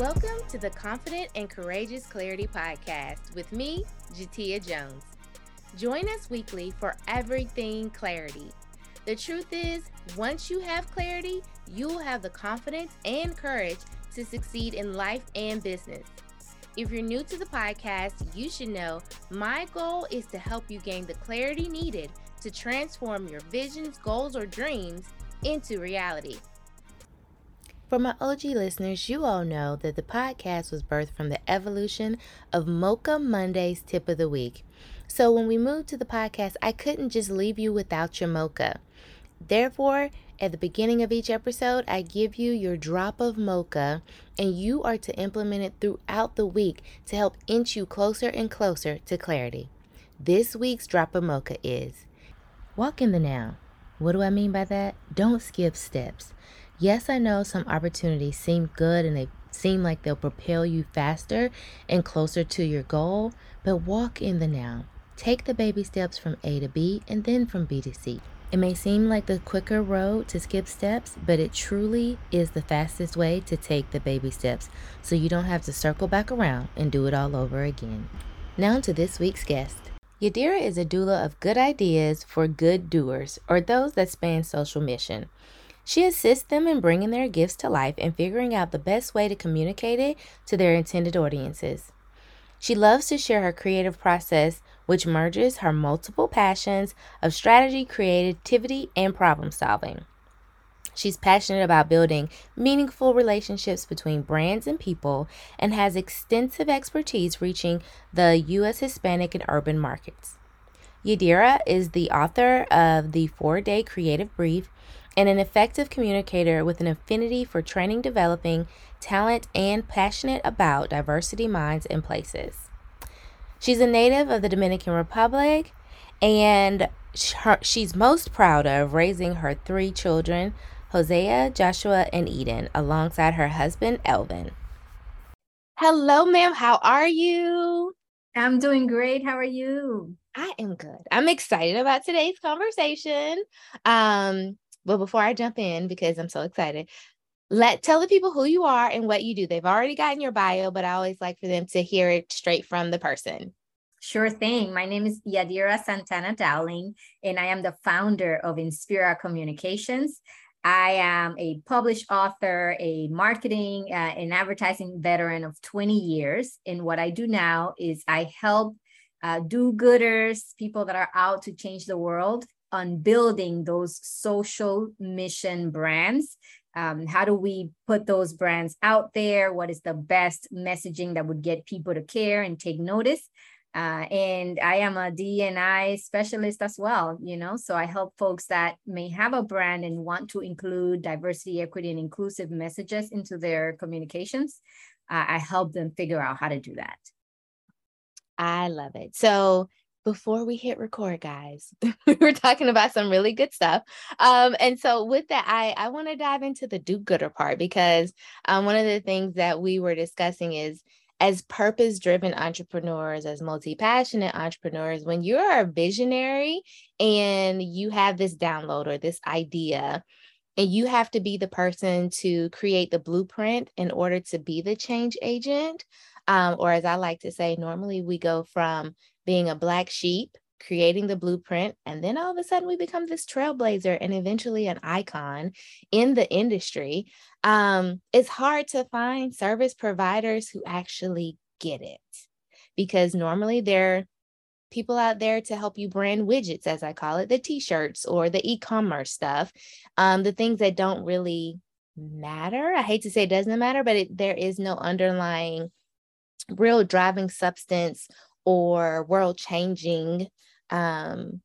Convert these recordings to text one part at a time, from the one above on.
Welcome to the Confident and Courageous Clarity Podcast with me, Jatia Jones. Join us weekly for everything clarity. The truth is, once you have clarity, you'll have the confidence and courage to succeed in life and business. If you're new to the podcast, you should know my goal is to help you gain the clarity needed to transform your visions, goals, or dreams into reality. For my OG listeners, you all know that the podcast was birthed from the evolution of Mocha Monday's tip of the week. So when we moved to the podcast, I couldn't just leave you without your mocha. Therefore, at the beginning of each episode, I give you your drop of mocha, and you are to implement it throughout the week to help inch you closer and closer to clarity. This week's drop of mocha is walk in the now. What do I mean by that? Don't skip steps. Yes, I know some opportunities seem good and they seem like they'll propel you faster and closer to your goal, but walk in the now. Take the baby steps from A to B and then from B to C. It may seem like the quicker road to skip steps, but it truly is the fastest way to take the baby steps so you don't have to circle back around and do it all over again. Now to this week's guest. Yadira is a doula of good ideas for good doers or those that span social mission. She assists them in bringing their gifts to life and figuring out the best way to communicate it to their intended audiences. She loves to share her creative process, which merges her multiple passions of strategy, creativity, and problem solving. She's passionate about building meaningful relationships between brands and people and has extensive expertise reaching the U.S. Hispanic and urban markets. Yadira is the author of the Four Day Creative Brief and an effective communicator with an affinity for training, developing, talent, and passionate about diversity minds and places. She's a native of the Dominican Republic and she's most proud of raising her three children, Hosea, Joshua, and Eden, alongside her husband, Elvin. Hello, ma'am. How are you? I'm doing great. How are you? I am good. I'm excited about today's conversation. Um, but before I jump in, because I'm so excited, let tell the people who you are and what you do. They've already gotten your bio, but I always like for them to hear it straight from the person. Sure thing. My name is Yadira Santana Dowling, and I am the founder of Inspira Communications. I am a published author, a marketing uh, and advertising veteran of 20 years. And what I do now is I help uh, do gooders, people that are out to change the world, on building those social mission brands. Um, how do we put those brands out there? What is the best messaging that would get people to care and take notice? Uh, and i am a DEI specialist as well you know so i help folks that may have a brand and want to include diversity equity and inclusive messages into their communications. Uh, i help them figure out how to do that. I love it. So before we hit record guys we were talking about some really good stuff. Um, and so with that i i want to dive into the do-gooder part because um, one of the things that we were discussing is as purpose driven entrepreneurs as multi-passionate entrepreneurs when you're a visionary and you have this download or this idea and you have to be the person to create the blueprint in order to be the change agent um, or as i like to say normally we go from being a black sheep, creating the blueprint, and then all of a sudden we become this trailblazer and eventually an icon in the industry. Um, it's hard to find service providers who actually get it because normally they're people out there to help you brand widgets, as I call it, the t shirts or the e commerce stuff, um, the things that don't really matter. I hate to say it doesn't matter, but it, there is no underlying real driving substance or world changing um,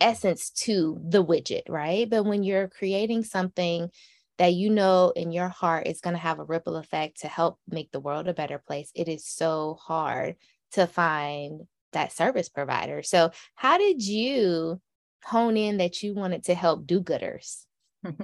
essence to the widget, right? But when you're creating something that you know in your heart is going to have a ripple effect to help make the world a better place, it is so hard to find that service provider. So, how did you hone in that you wanted to help do gooders?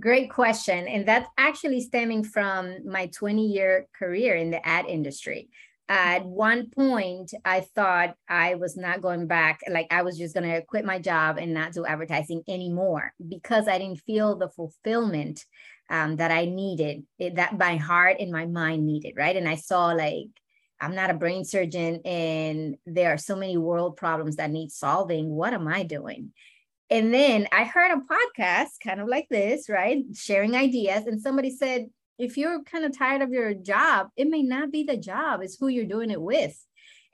Great question. And that's actually stemming from my 20 year career in the ad industry at one point i thought i was not going back like i was just going to quit my job and not do advertising anymore because i didn't feel the fulfillment um, that I needed, it, that my heart and my mind needed, right? And I saw like, I'm not a brain surgeon and there are so many world problems that need solving. What am I doing? And then I heard a podcast kind of like this, right? Sharing ideas. And somebody said, if you're kind of tired of your job, it may not be the job, it's who you're doing it with.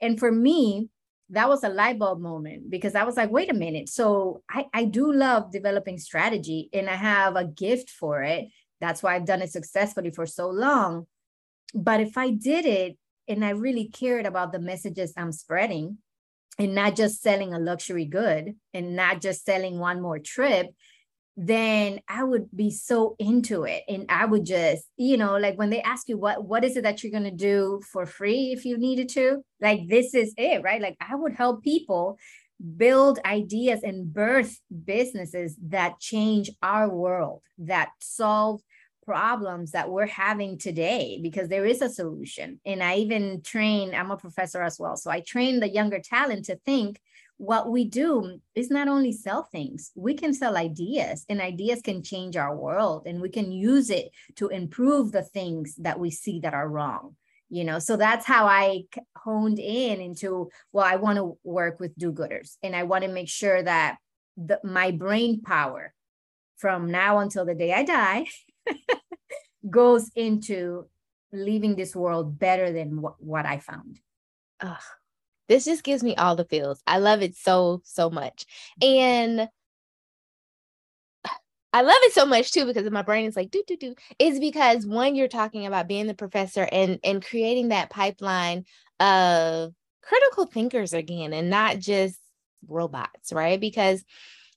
And for me, that was a light bulb moment because I was like, wait a minute. So I, I do love developing strategy and I have a gift for it. That's why I've done it successfully for so long. But if I did it and I really cared about the messages I'm spreading and not just selling a luxury good and not just selling one more trip, then I would be so into it. And I would just, you know, like when they ask you what what is it that you're gonna do for free if you needed to, like this is it, right? Like I would help people build ideas and birth businesses that change our world, that solve problems that we're having today because there is a solution. And I even train, I'm a professor as well. So I train the younger talent to think what we do is not only sell things, we can sell ideas, and ideas can change our world, and we can use it to improve the things that we see that are wrong. You know, so that's how I honed in into well, I want to work with do-gooders, and I want to make sure that the, my brain power from now until the day I die goes into leaving this world better than what, what I found. Ugh, this just gives me all the feels. I love it so, so much. And I love it so much too because my brain is like do do do. Is because one, you're talking about being the professor and and creating that pipeline of critical thinkers again, and not just robots, right? Because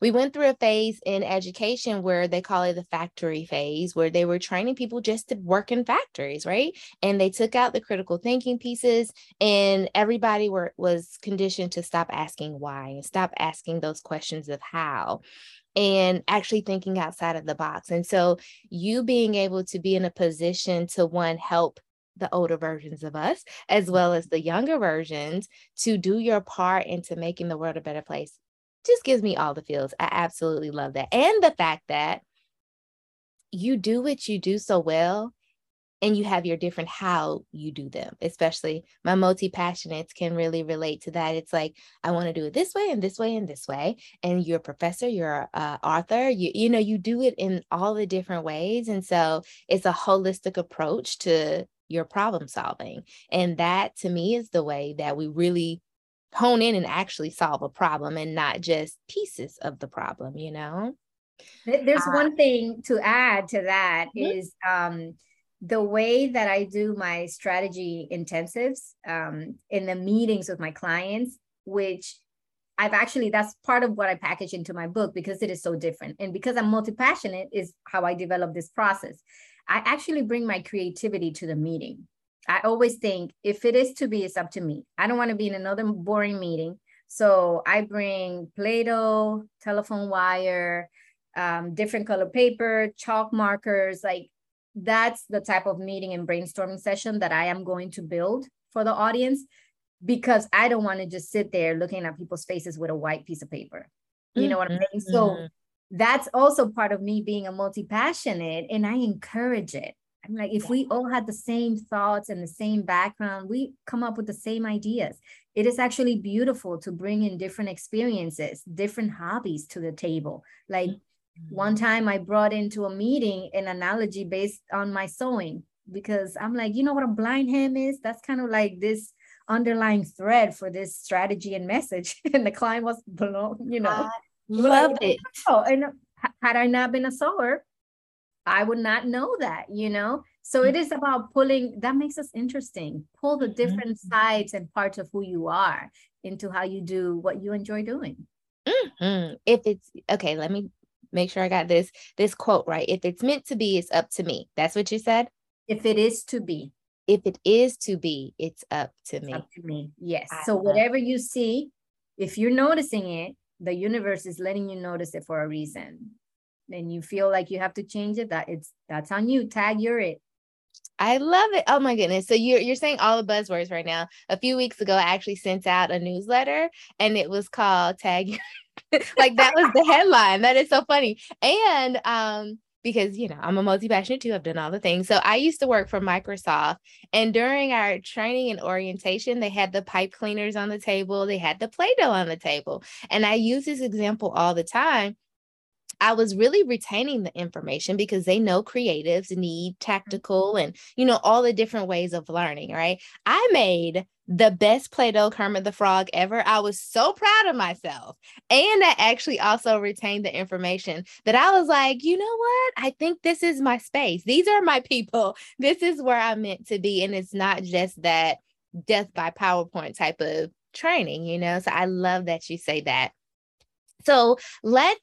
we went through a phase in education where they call it the factory phase, where they were training people just to work in factories, right? And they took out the critical thinking pieces, and everybody were, was conditioned to stop asking why and stop asking those questions of how and actually thinking outside of the box. And so, you being able to be in a position to one, help the older versions of us, as well as the younger versions, to do your part into making the world a better place just gives me all the feels. I absolutely love that. And the fact that you do what you do so well and you have your different how you do them especially my multi-passionates can really relate to that it's like i want to do it this way and this way and this way and you're a professor you're a author you you know you do it in all the different ways and so it's a holistic approach to your problem solving and that to me is the way that we really hone in and actually solve a problem and not just pieces of the problem, you know? There's uh, one thing to add to that mm-hmm. is um, the way that I do my strategy intensives um, in the meetings with my clients, which I've actually, that's part of what I package into my book because it is so different. And because I'm multi passionate, is how I develop this process. I actually bring my creativity to the meeting. I always think if it is to be, it's up to me. I don't want to be in another boring meeting. So I bring Play-Doh, telephone wire, um, different color paper, chalk markers. Like that's the type of meeting and brainstorming session that I am going to build for the audience because I don't want to just sit there looking at people's faces with a white piece of paper. You mm-hmm. know what I'm saying? So mm-hmm. that's also part of me being a multi-passionate and I encourage it. I'm like, if we all had the same thoughts and the same background, we come up with the same ideas. It is actually beautiful to bring in different experiences, different hobbies to the table. Like mm-hmm. one time I brought into a meeting an analogy based on my sewing because I'm like, you know what a blind hem is? That's kind of like this underlying thread for this strategy and message. and the client was blown, you know. I loved it. Oh, and had I not been a sewer, I would not know that, you know? So it is about pulling, that makes us interesting. Pull the different mm-hmm. sides and parts of who you are into how you do what you enjoy doing. Mm-hmm. If it's okay, let me make sure I got this this quote right. If it's meant to be, it's up to me. That's what you said. If it is to be. If it is to be, it's up to me. Up to me. Yes. I so whatever you see, if you're noticing it, the universe is letting you notice it for a reason and you feel like you have to change it, that it's that's on you. Tag you're it. I love it. Oh my goodness. So you're you're saying all the buzzwords right now. A few weeks ago, I actually sent out a newsletter and it was called Tag like that was the headline. That is so funny. And um because you know I'm a multi-passionate too. I've done all the things. So I used to work for Microsoft, and during our training and orientation, they had the pipe cleaners on the table, they had the Play-Doh on the table, and I use this example all the time I was really retaining the information because they know creatives need mm-hmm. tactical and, you know, all the different ways of learning, right? I made the best Play Doh Kermit the Frog ever. I was so proud of myself. And I actually also retained the information that I was like, you know what? I think this is my space. These are my people. This is where I'm meant to be. And it's not just that death by PowerPoint type of training, you know? So I love that you say that. So let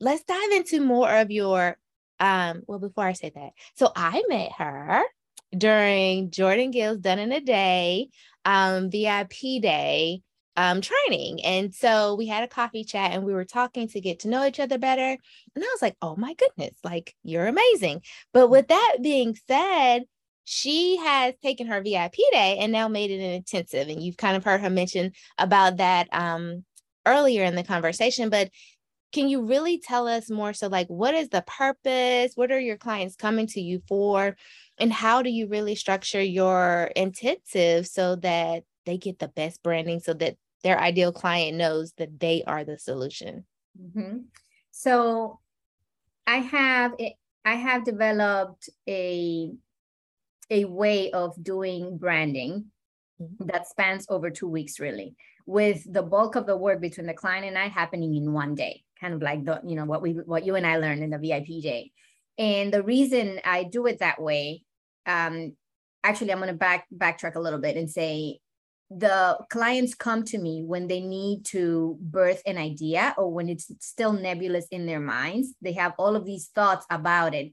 let's dive into more of your um well before I say that. So I met her during Jordan Gill's Done in a Day um VIP day um training. And so we had a coffee chat and we were talking to get to know each other better. And I was like, "Oh my goodness, like you're amazing." But with that being said, she has taken her VIP day and now made it an intensive. And you've kind of heard her mention about that um, earlier in the conversation. But can you really tell us more so like what is the purpose what are your clients coming to you for and how do you really structure your intensive so that they get the best branding so that their ideal client knows that they are the solution mm-hmm. so i have i have developed a a way of doing branding mm-hmm. that spans over two weeks really with the bulk of the work between the client and i happening in one day kind of like the you know what we what you and I learned in the VIP day. And the reason I do it that way, um, actually, I'm going to back backtrack a little bit and say the clients come to me when they need to birth an idea or when it's still nebulous in their minds. They have all of these thoughts about it,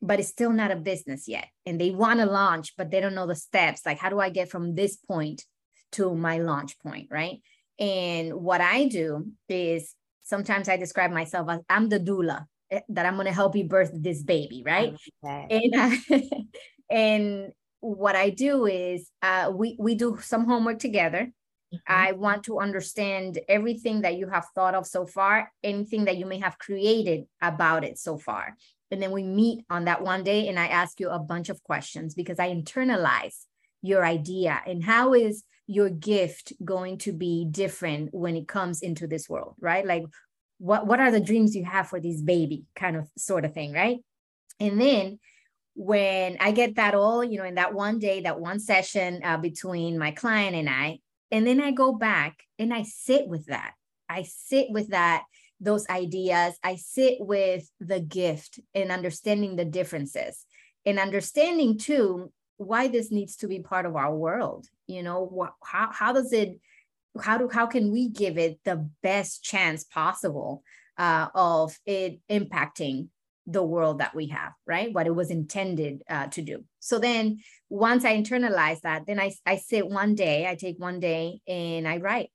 but it's still not a business yet. And they want to launch, but they don't know the steps. Like, how do I get from this point to my launch point? Right. And what I do is sometimes I describe myself as I'm the doula eh, that I'm going to help you birth this baby, right? And uh, and what I do is uh, we we do some homework together. Mm-hmm. I want to understand everything that you have thought of so far, anything that you may have created about it so far. And then we meet on that one day and I ask you a bunch of questions because I internalize your idea and how is your gift going to be different when it comes into this world, right? Like what what are the dreams you have for this baby kind of sort of thing, right? And then when I get that all, you know, in that one day, that one session uh, between my client and I, and then I go back and I sit with that. I sit with that, those ideas. I sit with the gift and understanding the differences and understanding too why this needs to be part of our world you know what how, how does it how do how can we give it the best chance possible uh, of it impacting the world that we have right? What it was intended uh, to do. So then once i internalize that then I, I sit one day i take one day and i write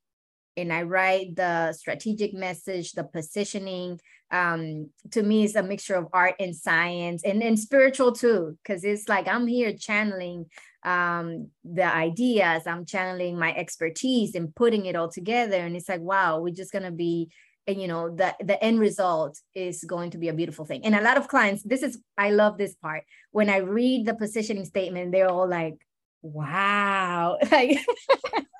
and I write the strategic message, the positioning. Um, to me, it's a mixture of art and science and, and spiritual too, because it's like I'm here channeling um, the ideas, I'm channeling my expertise and putting it all together. And it's like, wow, we're just gonna be, and you know, the the end result is going to be a beautiful thing. And a lot of clients, this is I love this part. When I read the positioning statement, they're all like, wow. Like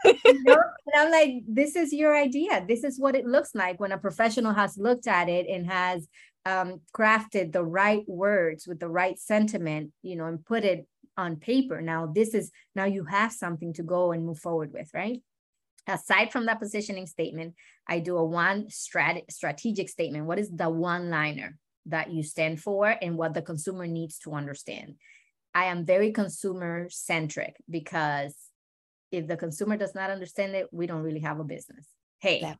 and i'm like this is your idea. This is what it looks like when a professional has looked at it and has um, crafted the right words with the right sentiment you know and put it on paper. Now this is now you have something to go and move forward with right? Aside from that positioning statement i do a one strat- strategic statement. What is the one liner that you stand for and what the consumer needs to understand I am very consumer centric because if the consumer does not understand it, we don't really have a business. Hey, that,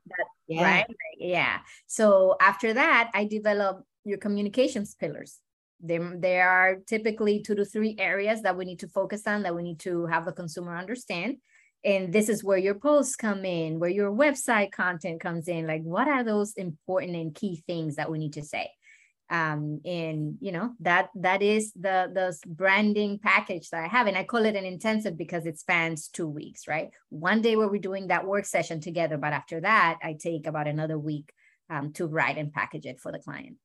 yeah. right? Yeah. So after that, I develop your communications pillars. There, there are typically two to three areas that we need to focus on that we need to have the consumer understand. And this is where your posts come in, where your website content comes in. Like, what are those important and key things that we need to say? Um, and you know that that is the the branding package that I have, and I call it an intensive because it spans two weeks, right? One day where we're doing that work session together, but after that, I take about another week um, to write and package it for the client.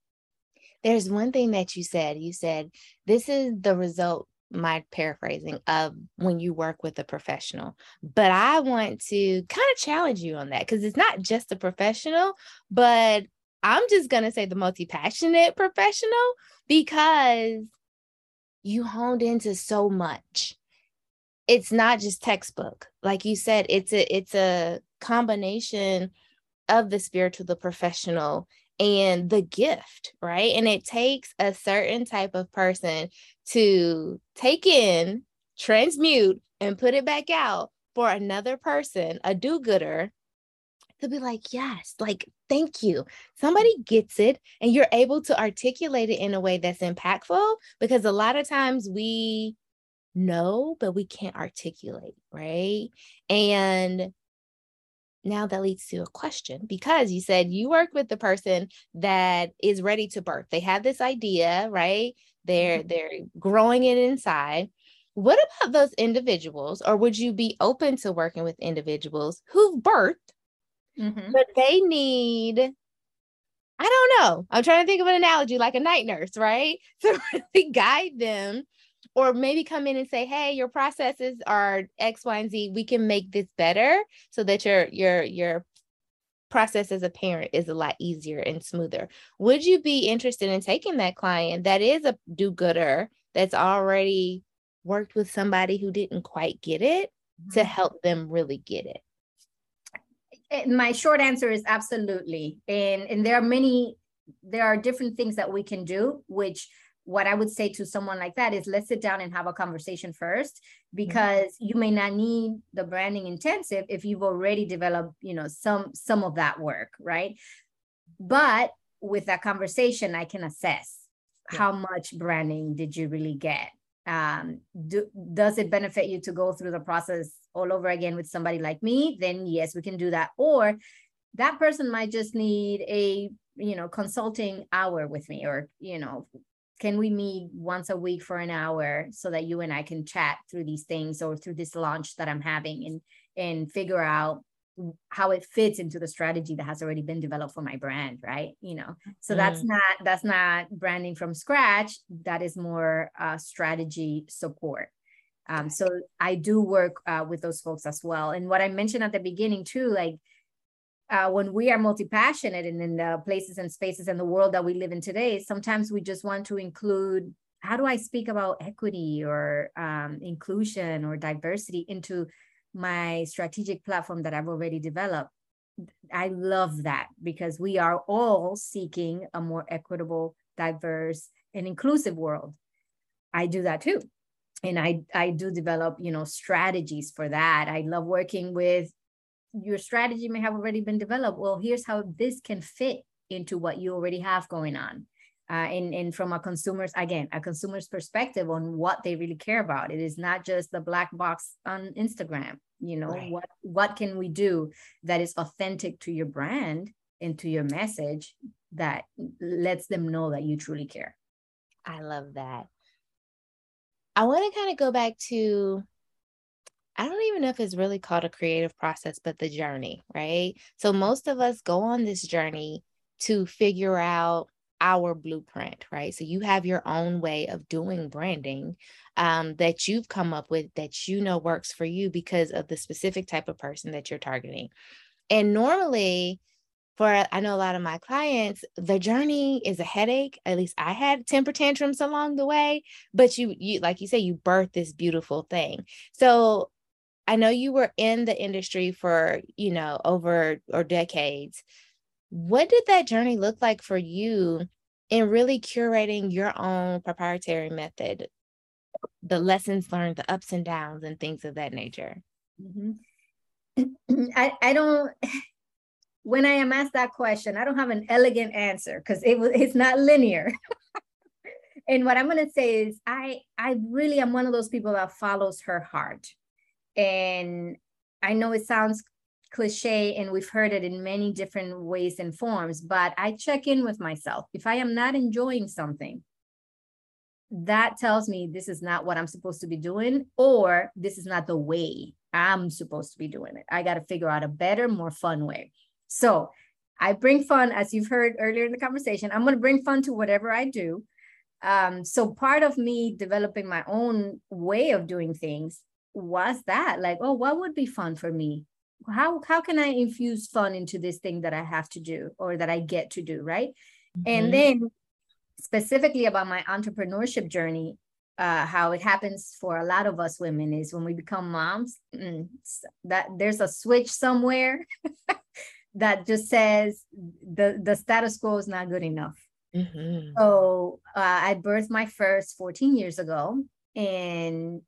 there's one thing that you said. You said, this is the result, my paraphrasing of when you work with a professional. But I want to kind of challenge you on that because it's not just a professional, but I'm just going to say the multi passionate professional because you honed into so much. It's not just textbook. Like you said, it's a it's a combination of the spiritual, the professional, and the gift, right? And it takes a certain type of person to take in, transmute, and put it back out for another person, a do gooder, to be like, yes, like, thank you. Somebody gets it, and you're able to articulate it in a way that's impactful because a lot of times we know, but we can't articulate, right? And now that leads to a question because you said you work with the person that is ready to birth. They have this idea, right? They're mm-hmm. they're growing it inside. What about those individuals, or would you be open to working with individuals who've birthed, mm-hmm. but they need I don't know. I'm trying to think of an analogy like a night nurse, right? To really guide them or maybe come in and say hey your processes are x y and z we can make this better so that your your your process as a parent is a lot easier and smoother would you be interested in taking that client that is a do-gooder that's already worked with somebody who didn't quite get it mm-hmm. to help them really get it my short answer is absolutely and and there are many there are different things that we can do which what I would say to someone like that is let's sit down and have a conversation first because mm-hmm. you may not need the branding intensive if you've already developed, you know, some some of that work, right? But with that conversation, I can assess yeah. how much branding did you really get? Um, do, does it benefit you to go through the process all over again with somebody like me? Then yes, we can do that. Or that person might just need a you know consulting hour with me or you know can we meet once a week for an hour so that you and I can chat through these things or through this launch that I'm having and and figure out how it fits into the strategy that has already been developed for my brand right you know so mm. that's not that's not branding from scratch that is more uh, strategy support um, so i do work uh, with those folks as well and what i mentioned at the beginning too like uh, when we are multi-passionate and in the places and spaces in the world that we live in today, sometimes we just want to include how do I speak about equity or um, inclusion or diversity into my strategic platform that I've already developed. I love that because we are all seeking a more equitable, diverse, and inclusive world. I do that too. And I, I do develop, you know, strategies for that. I love working with your strategy may have already been developed. Well, here's how this can fit into what you already have going on. Uh, and, and from a consumer's, again, a consumer's perspective on what they really care about. It is not just the black box on Instagram. You know, right. what what can we do that is authentic to your brand and to your message that lets them know that you truly care. I love that. I want to kind of go back to I don't even know if it's really called a creative process, but the journey, right? So most of us go on this journey to figure out our blueprint, right? So you have your own way of doing branding um, that you've come up with that you know works for you because of the specific type of person that you're targeting. And normally, for I know a lot of my clients, the journey is a headache. At least I had temper tantrums along the way, but you, you like you say, you birth this beautiful thing. So I know you were in the industry for, you know, over or decades. What did that journey look like for you in really curating your own proprietary method? The lessons learned, the ups and downs, and things of that nature. Mm-hmm. I, I don't when I am asked that question, I don't have an elegant answer because it was it's not linear. and what I'm gonna say is I I really am one of those people that follows her heart. And I know it sounds cliche and we've heard it in many different ways and forms, but I check in with myself. If I am not enjoying something, that tells me this is not what I'm supposed to be doing, or this is not the way I'm supposed to be doing it. I got to figure out a better, more fun way. So I bring fun, as you've heard earlier in the conversation. I'm going to bring fun to whatever I do. Um, so part of me developing my own way of doing things was that, like, oh, what would be fun for me? How how can I infuse fun into this thing that I have to do or that I get to do, right? Mm-hmm. And then specifically about my entrepreneurship journey, uh, how it happens for a lot of us women is when we become moms, mm, that there's a switch somewhere that just says the the status quo is not good enough. Mm-hmm. So uh, I birthed my first 14 years ago, and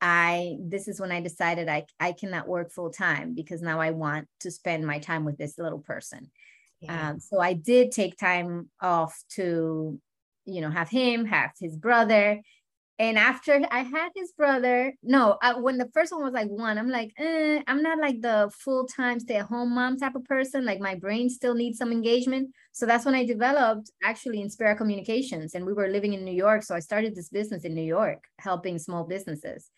I this is when I decided I I cannot work full time because now I want to spend my time with this little person. Yeah. Um, so I did take time off to, you know, have him, have his brother, and after I had his brother, no, I, when the first one was like one, I'm like, eh, I'm not like the full time stay at home mom type of person. Like my brain still needs some engagement. So that's when I developed actually in Inspira Communications. And we were living in New York. So I started this business in New York, helping small businesses.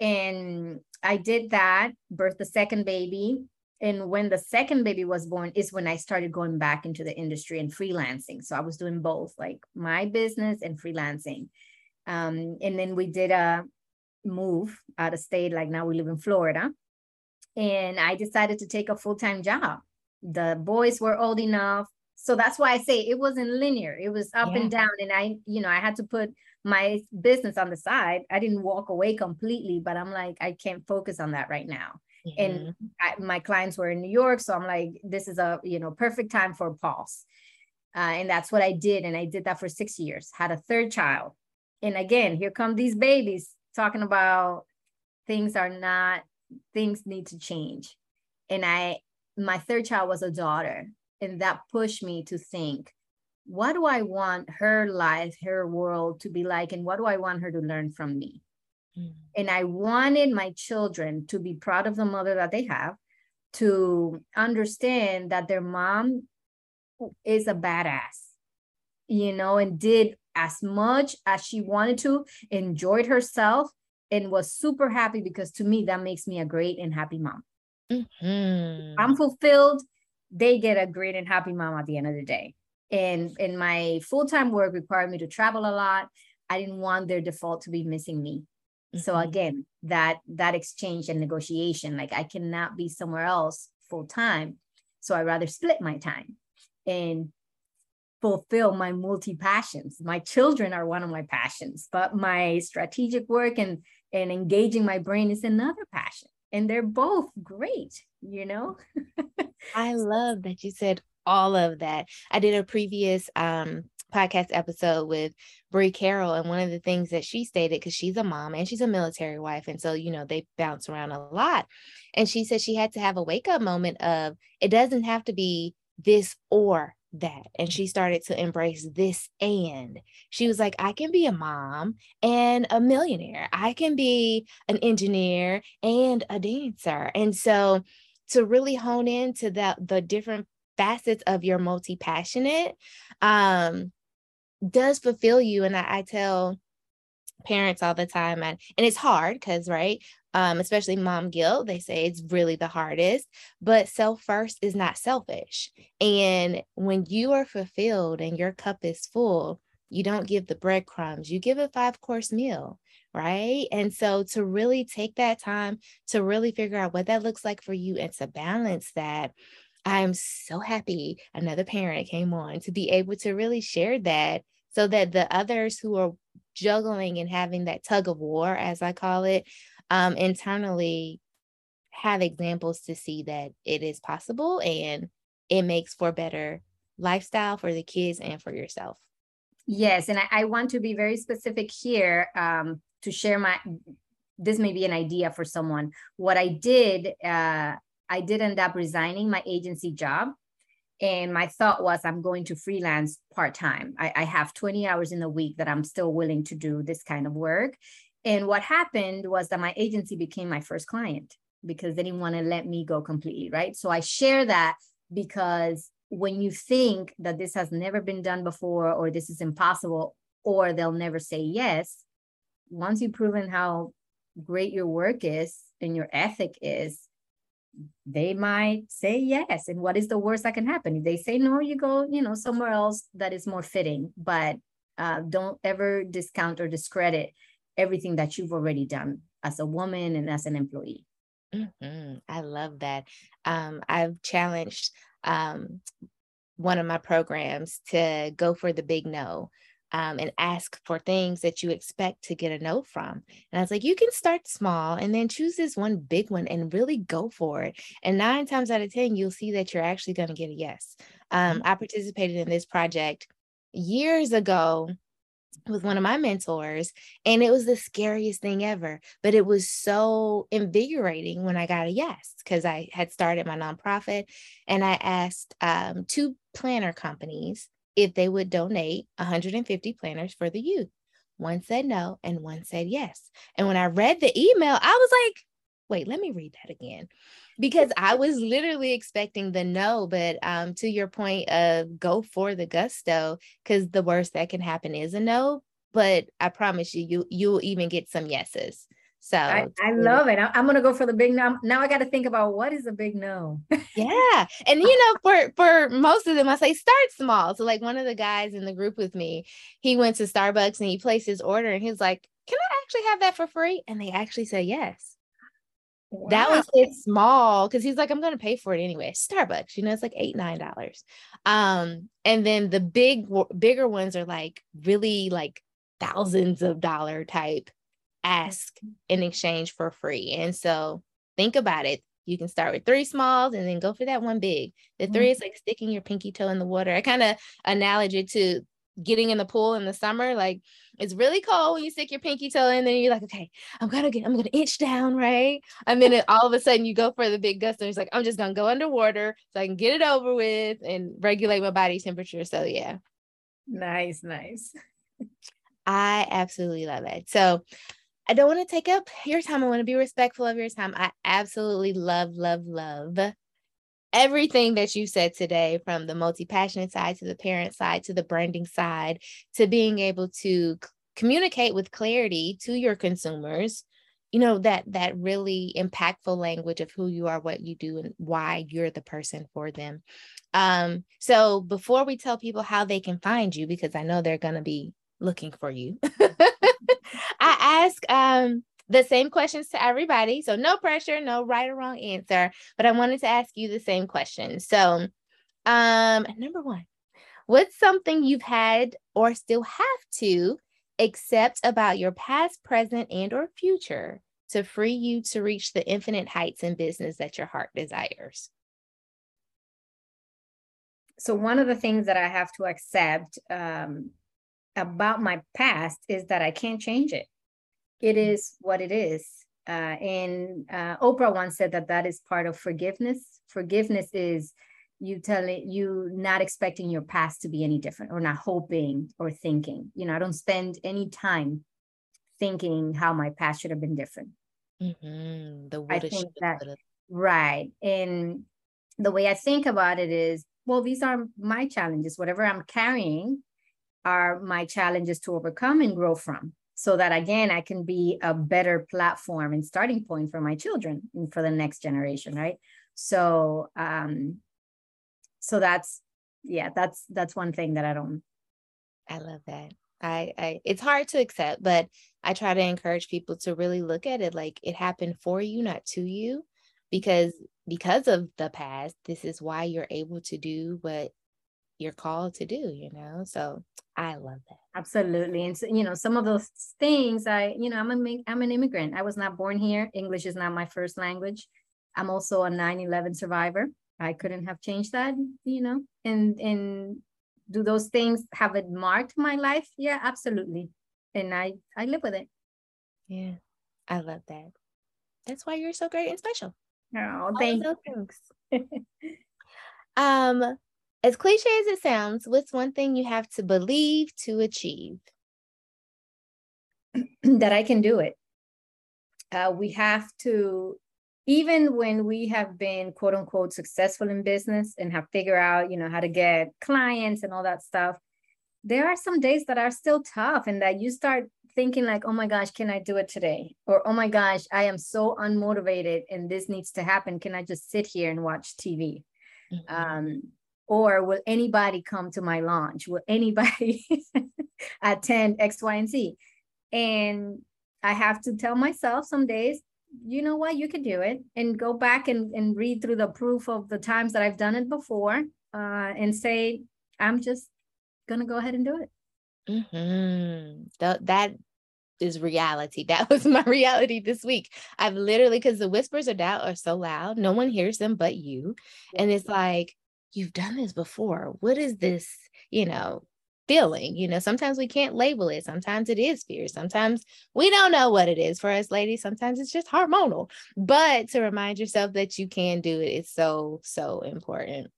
And I did that, birthed the second baby. And when the second baby was born, is when I started going back into the industry and freelancing. So I was doing both, like my business and freelancing um, and then we did a move out of state. Like now we live in Florida. And I decided to take a full time job. The boys were old enough. So that's why I say it wasn't linear. It was up yeah. and down. And I, you know, I had to put my business on the side. I didn't walk away completely, but I'm like, I can't focus on that right now. Mm-hmm. And I, my clients were in New York. So I'm like, this is a, you know, perfect time for a pause. Uh, and that's what I did. And I did that for six years, had a third child and again, here come these babies talking about things are not, things need to change. And I, my third child was a daughter, and that pushed me to think, what do I want her life, her world to be like, and what do I want her to learn from me? Mm. And I wanted my children to be proud of the mother that they have, to understand that their mom is a badass, you know, and did as much as she wanted to, enjoyed herself, and was super happy because to me, that makes me a great and happy mom. Mm-hmm. I'm fulfilled. They get a great and happy mom at the end of the day. And, and my full time work required me to travel a lot. I didn't want their default to be missing me. Mm-hmm. So again, that that exchange and negotiation, like I cannot be somewhere else full time. So I rather split my time. And fulfill my multi passions. My children are one of my passions, but my strategic work and and engaging my brain is another passion. And they're both great, you know? I love that you said all of that. I did a previous um podcast episode with Brie Carroll, and one of the things that she stated, because she's a mom and she's a military wife, and so you know they bounce around a lot. And she said she had to have a wake up moment of it doesn't have to be this or that and she started to embrace this and she was like i can be a mom and a millionaire. I can be an engineer and a dancer. And so to really hone into the the different facets of your multi-passionate um does fulfill you and I, I tell parents all the time and and it's hard because right um, especially mom guilt. They say it's really the hardest, but self first is not selfish. And when you are fulfilled and your cup is full, you don't give the breadcrumbs, you give a five course meal, right? And so to really take that time to really figure out what that looks like for you and to balance that. I'm so happy another parent came on to be able to really share that so that the others who are juggling and having that tug of war, as I call it, um, internally have examples to see that it is possible and it makes for better lifestyle for the kids and for yourself. Yes, and I, I want to be very specific here um, to share my. This may be an idea for someone. What I did, uh, I did end up resigning my agency job, and my thought was I'm going to freelance part time. I, I have 20 hours in a week that I'm still willing to do this kind of work, and what happened was that my agency became my first client because they didn't want to let me go completely, right? So I share that because when you think that this has never been done before or this is impossible or they'll never say yes, once you've proven how great your work is and your ethic is, they might say yes. And what is the worst that can happen? If they say no, you go, you know, somewhere else that is more fitting. But uh, don't ever discount or discredit everything that you've already done as a woman and as an employee. Mm-hmm. I love that. Um, I've challenged um, one of my programs to go for the big no um, and ask for things that you expect to get a no from. And I was like, you can start small and then choose this one big one and really go for it. And nine times out of 10, you'll see that you're actually going to get a yes. Um, mm-hmm. I participated in this project years ago with one of my mentors and it was the scariest thing ever but it was so invigorating when i got a yes because i had started my nonprofit and i asked um, two planner companies if they would donate 150 planners for the youth. One said no and one said yes. And when i read the email i was like wait let me read that again because I was literally expecting the no, but um, to your point of go for the gusto, because the worst that can happen is a no. But I promise you, you you'll even get some yeses. So I, I love it. I'm gonna go for the big no. Now I got to think about what is a big no. yeah, and you know, for for most of them, I say start small. So like one of the guys in the group with me, he went to Starbucks and he placed his order, and he's like, "Can I actually have that for free?" And they actually said yes. Wow. That was it small because he's like, I'm gonna pay for it anyway. Starbucks, you know, it's like eight, nine dollars. Um, and then the big bigger ones are like really like thousands of dollar type ask in exchange for free. And so think about it. You can start with three smalls and then go for that one big. The 3 mm-hmm. is like sticking your pinky toe in the water. I kind of analogy to getting in the pool in the summer. Like it's really cold when you stick your pinky toe in, then you're like, okay, I'm gonna get, I'm gonna inch down, right? And then it, all of a sudden you go for the big gust, and it's like, I'm just gonna go underwater so I can get it over with and regulate my body temperature. So yeah. Nice, nice. I absolutely love it. So I don't want to take up your time. I want to be respectful of your time. I absolutely love, love, love everything that you said today from the multi-passionate side to the parent side to the branding side to being able to communicate with clarity to your consumers you know that that really impactful language of who you are what you do and why you're the person for them. Um so before we tell people how they can find you because i know they're going to be looking for you i ask um the same questions to everybody. So no pressure, no right or wrong answer, but I wanted to ask you the same question. So, um, number one, what's something you've had or still have to accept about your past, present, and or future to free you to reach the infinite heights in business that your heart desires? So one of the things that I have to accept um, about my past is that I can't change it it mm. what it is. Uh, and uh, Oprah once said that that is part of forgiveness. Forgiveness is you telling you not expecting your past to be any different or not hoping or thinking. You know, I don't spend any time thinking how my past should have been different. Mm-hmm. The I think that right, and the way I think about it is, well, these are my challenges. Whatever I'm carrying are my challenges to overcome and grow from so that again i can be a better platform and starting point for my children and for the next generation right? So um so that's yeah that's that's one thing that i don't i love that. I, I it's hard to accept but i try to encourage people to really look at it like it happened for you not to you because because of the past this is why you're able to do what you're called to do you know? So i love that. Absolutely and so, you know some of those things i you know i'm a i'm an immigrant. I was not born here. English is not my first language. I'm also a 9-11 survivor. I couldn't have changed that you know? And and do those things have it marked my life? Yeah absolutely. And i i live with it. Yeah i love that. That's why you're so great and special. Oh thank you. Um as cliche as it sounds, what's one thing you have to believe to achieve? that I can do it. Uh, we have to, even when we have been quote unquote successful in business and have figured out, you know, how to get clients and all that stuff, there are some days that are still tough and that you start thinking like, oh my gosh, can I do it today? Or oh my gosh, I am so unmotivated and this needs to happen. Can I just sit here and watch TV? Mm-hmm. Um, or will anybody come to my launch? Will anybody attend X, Y, and Z? And I have to tell myself some days, you know what, you can do it and go back and, and read through the proof of the times that I've done it before uh, and say, I'm just going to go ahead and do it. Mm-hmm. That, that is reality. That was my reality this week. I've literally, because the whispers of doubt are so loud, no one hears them but you. And it's like, you've done this before. What is this, you know, feeling? You know, sometimes we can't label it. Sometimes it is fear. Sometimes we don't know what it is for us ladies. Sometimes it's just hormonal. But to remind yourself that you can do it is so, so important.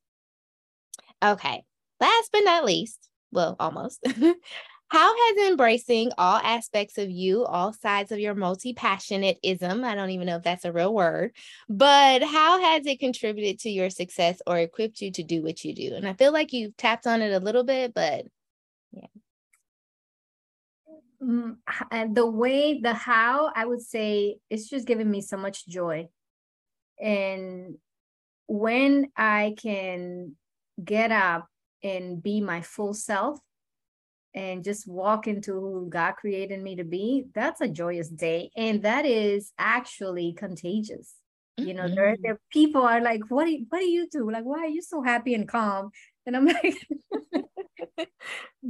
Okay. Last but not least, well, almost. How has embracing all aspects of you, all sides of your multi passionateism, I don't even know if that's a real word, but how has it contributed to your success or equipped you to do what you do? And I feel like you've tapped on it a little bit, but yeah. Mm, the way, the how, I would say it's just giving me so much joy. And when I can get up and be my full self, and just walk into who God created me to be, that's a joyous day. And that is actually contagious. Mm-hmm. You know, there, mm-hmm. there people are like, what do you, what do you do? Like, why are you so happy and calm? And I'm like,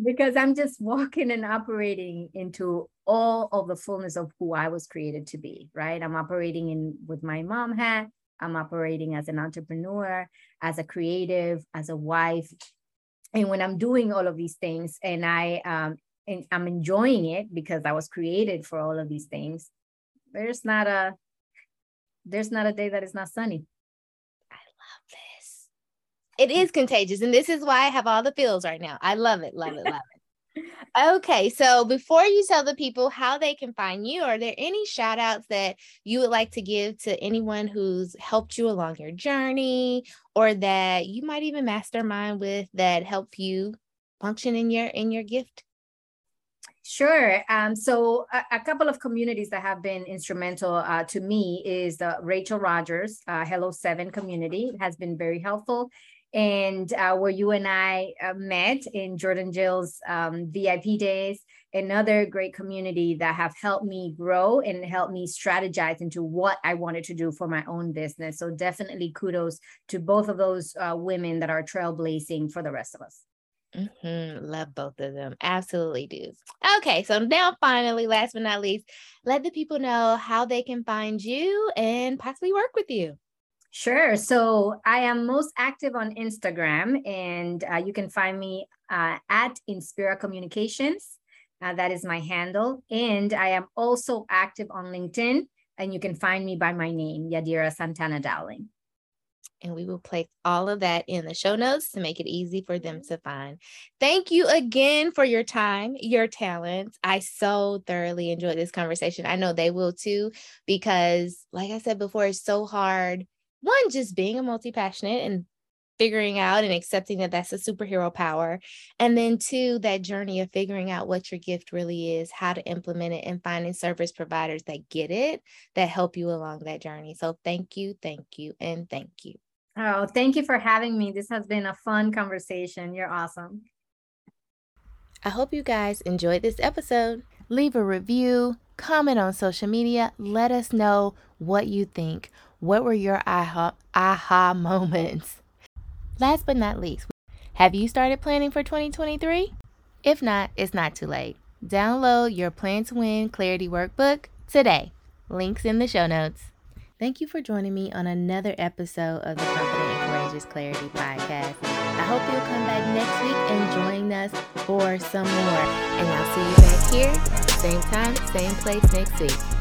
because I'm just walking and operating into all of the fullness of who I was created to be, right? I'm operating in with my mom hat. I'm operating as an entrepreneur, as a creative, as a wife, and when i'm doing all of these things and i um and i'm enjoying it because i was created for all of these things there's not a there's not a day that is not sunny. I love this. It is contagious and this is why i have all the feels right now. I love it love it love it Okay, so before you tell the people how they can find you, are there any shout outs that you would like to give to anyone who's helped you along your journey or that you might even mastermind with that help you function in your in your gift? Sure. Um, so a, a, couple of communities that have been instrumental uh, to me is the Rachel Rodgers uh, Hello Seven community. It has been very helpful and uh, where you and I uh, met in Jordan Gill's um, VIP days, another great community that have helped me grow and helped me strategize into what I wanted to do for my own business. So definitely kudos to both of those uh, women that are trailblazing for the rest of us. Mm-hmm. Love both of them. Absolutely do. Okay, so now finally, last but not least, let the people know how they can find you and possibly work with you. Sure. So I am most active on Instagram, and uh, you can find me uh, at Inspira Communications. Uh, that is my handle. And I am also active on LinkedIn, and you can find me by my name, Yadira Santana Dowling. And we will place all of that in the show notes to make it easy for them to find. Thank you again for your time, your talents. I so thoroughly enjoyed this conversation. I know they will too, because, like I said before, it's so hard one, just being a multi passionate and figuring out and accepting that that's a superhero power. And then two, that journey of figuring out what your gift really is, how to implement it, and finding service providers that get it, that help you along that journey. So thank you, thank you, and thank you. Oh, thank you for having me. This has been a fun conversation. You're awesome. I hope you guys enjoyed this episode. Leave a review, comment on social media, let us know what you think. What were your aha, aha moments? Last but not least, have you started planning for 2023? If not, it's not too late. Download your Plan to Win Clarity Workbook today. Links in the show notes. Thank you for joining me on another episode of the Confident and Courageous Clarity Podcast. I hope you'll come back next week and join us for some more. And I'll see you back here, same time, same place next week.